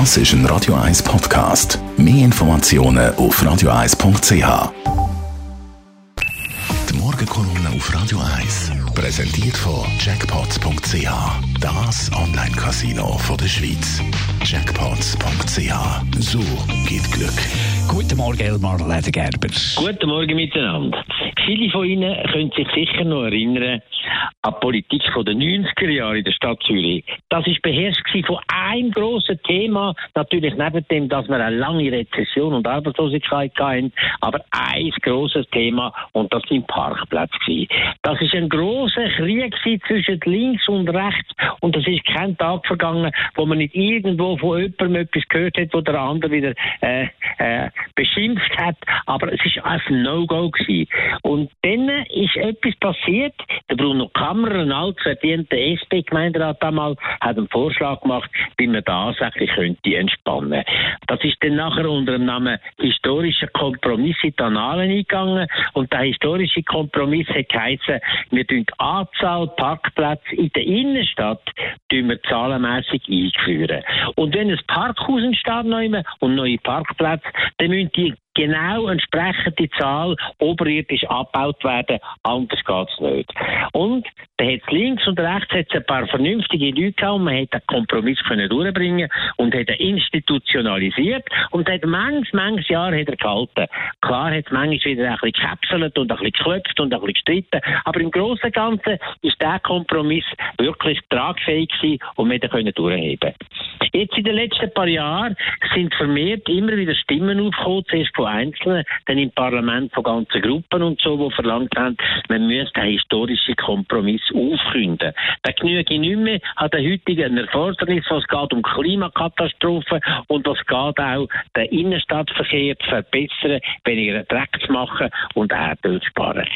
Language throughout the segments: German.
Das ist ein Radio 1 Podcast. Mehr Informationen auf radio1.ch. Die Morgenkolumne auf Radio 1 präsentiert von Jackpots.ch. Das Online-Casino der Schweiz. Jackpots.ch. So geht Glück. Guten Morgen, Elmar Ledergerber. Guten Morgen miteinander. Viele von Ihnen können sich sicher noch erinnern an die Politik der 90er Jahre in der Stadt Zürich. Das ist beherrscht von einem grossen Thema, natürlich neben dem, dass wir eine lange Rezession und Arbeitslosigkeit hatten, aber ein grosses Thema und das sind Parkplätze. Das ist ein grosser Krieg zwischen links und rechts und es ist kein Tag vergangen, wo man nicht irgendwo von jemandem etwas gehört hat, wo der andere wieder äh, äh, beschimpft hat, aber es ist ein No-Go gewesen. Und dann ist etwas passiert. Der Bruno Kammer, ein altverdienter SP-Gemeinderat damals, hat einen Vorschlag gemacht, wie man das eigentlich könnte entspannen. Das ist dann nachher unter dem Namen historischer Kompromiss in die Annalen eingegangen und der historische Kompromiss hat geheißen, wir tun die Anzahl Parkplätze in der Innenstadt wir zahlenmässig einführen. Und wenn ein Parkhaus entsteht und neue Parkplätze, dann müssen die genau entsprechend die Zahl oberirdisch abgebaut werden, anders geht es nicht. Und da hat links und rechts ein paar vernünftige Leute gehabt man hat den Kompromiss können durchbringen und hat ihn institutionalisiert und hat manches, manches Jahr hat er gehalten. Klar hat es manchmal wieder ein bisschen gekäpselt und ein bisschen geklopft und ein bisschen gestritten, aber im Großen und Ganzen ist der Kompromiss wirklich tragfähig gewesen und wir können durchheben. Jetzt in den letzten paar Jahren sind vermehrt immer wieder Stimmen aufgekommen, zuerst von Einzelnen, dann im Parlament von ganzen Gruppen und so, die verlangt haben, man müsste einen historischen Kompromiss aufkünden. Da genüge nicht mehr an der heutigen Erfordernis, was geht um Klimakatastrophen und was geht auch den Innenstadtverkehr zu verbessern, weniger Dreck zu machen und Erdöl zu sparen.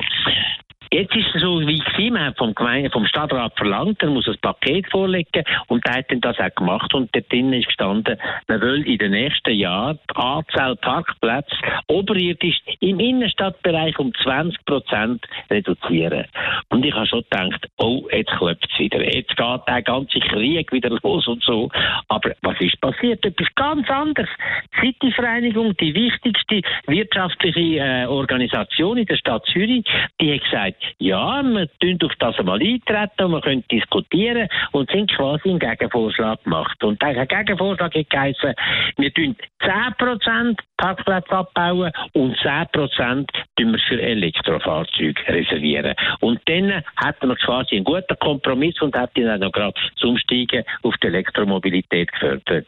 Jetzt ist es so wie gewesen, man hat vom, Gemeinde, vom Stadtrat verlangt, er muss ein Paket vorlegen und der hat dann das auch gemacht und dort drinnen ist gestanden, man will in den nächsten Jahren die Anzahl Parkplätze oberirdisch im Innenstadtbereich um 20 Prozent reduzieren. Und ich habe schon gedacht, oh, jetzt klopft es wieder, jetzt geht der ganze Krieg wieder los und so. Aber was ist passiert? Etwas ganz anderes. Die City-Vereinigung, die wichtigste wirtschaftliche äh, Organisation in der Stadt Zürich, die hat gesagt, ja, wir tun auf das einmal eintreten und wir können diskutieren und sind quasi einen Gegenvorschlag gemacht. Und der Gegenvorschlag hat geheißen, wir tun 10% Parkplätze abbauen und 10% tun wir für Elektrofahrzeuge reservieren. Und dann hätten wir quasi einen guten Kompromiss und hätten dann noch gerade das Umsteigen auf die Elektromobilität gefördert.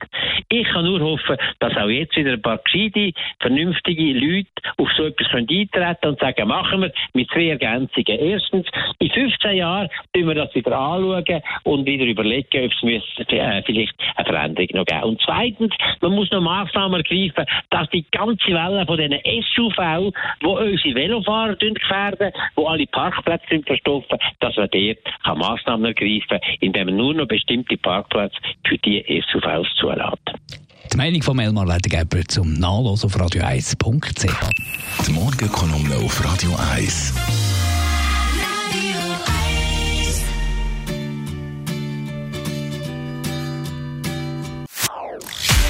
Ich kann nur hoffen, dass auch jetzt wieder ein paar gescheite, vernünftige Leute auf so etwas eintreten und sagen, machen wir mit zwei Ergänzungen. Erstens, in 15 Jahren tun wir das wieder anschauen und wieder überlegen, ob es äh, vielleicht eine Veränderung noch geben Und zweitens, man muss noch Massnahmen ergreifen, dass die ganze Welle von diesen SUV, die unsere Velofahrer gefährden, die alle Parkplätze verstopfen, dass man dort Massnahmen ergreifen kann, indem man nur noch bestimmte Parkplätze für die SUVs zulässt. Die Meinung von Elmar Ledergeber zum Nachlesen auf radio1.ch. Die Morgenkolumne auf Radio 1.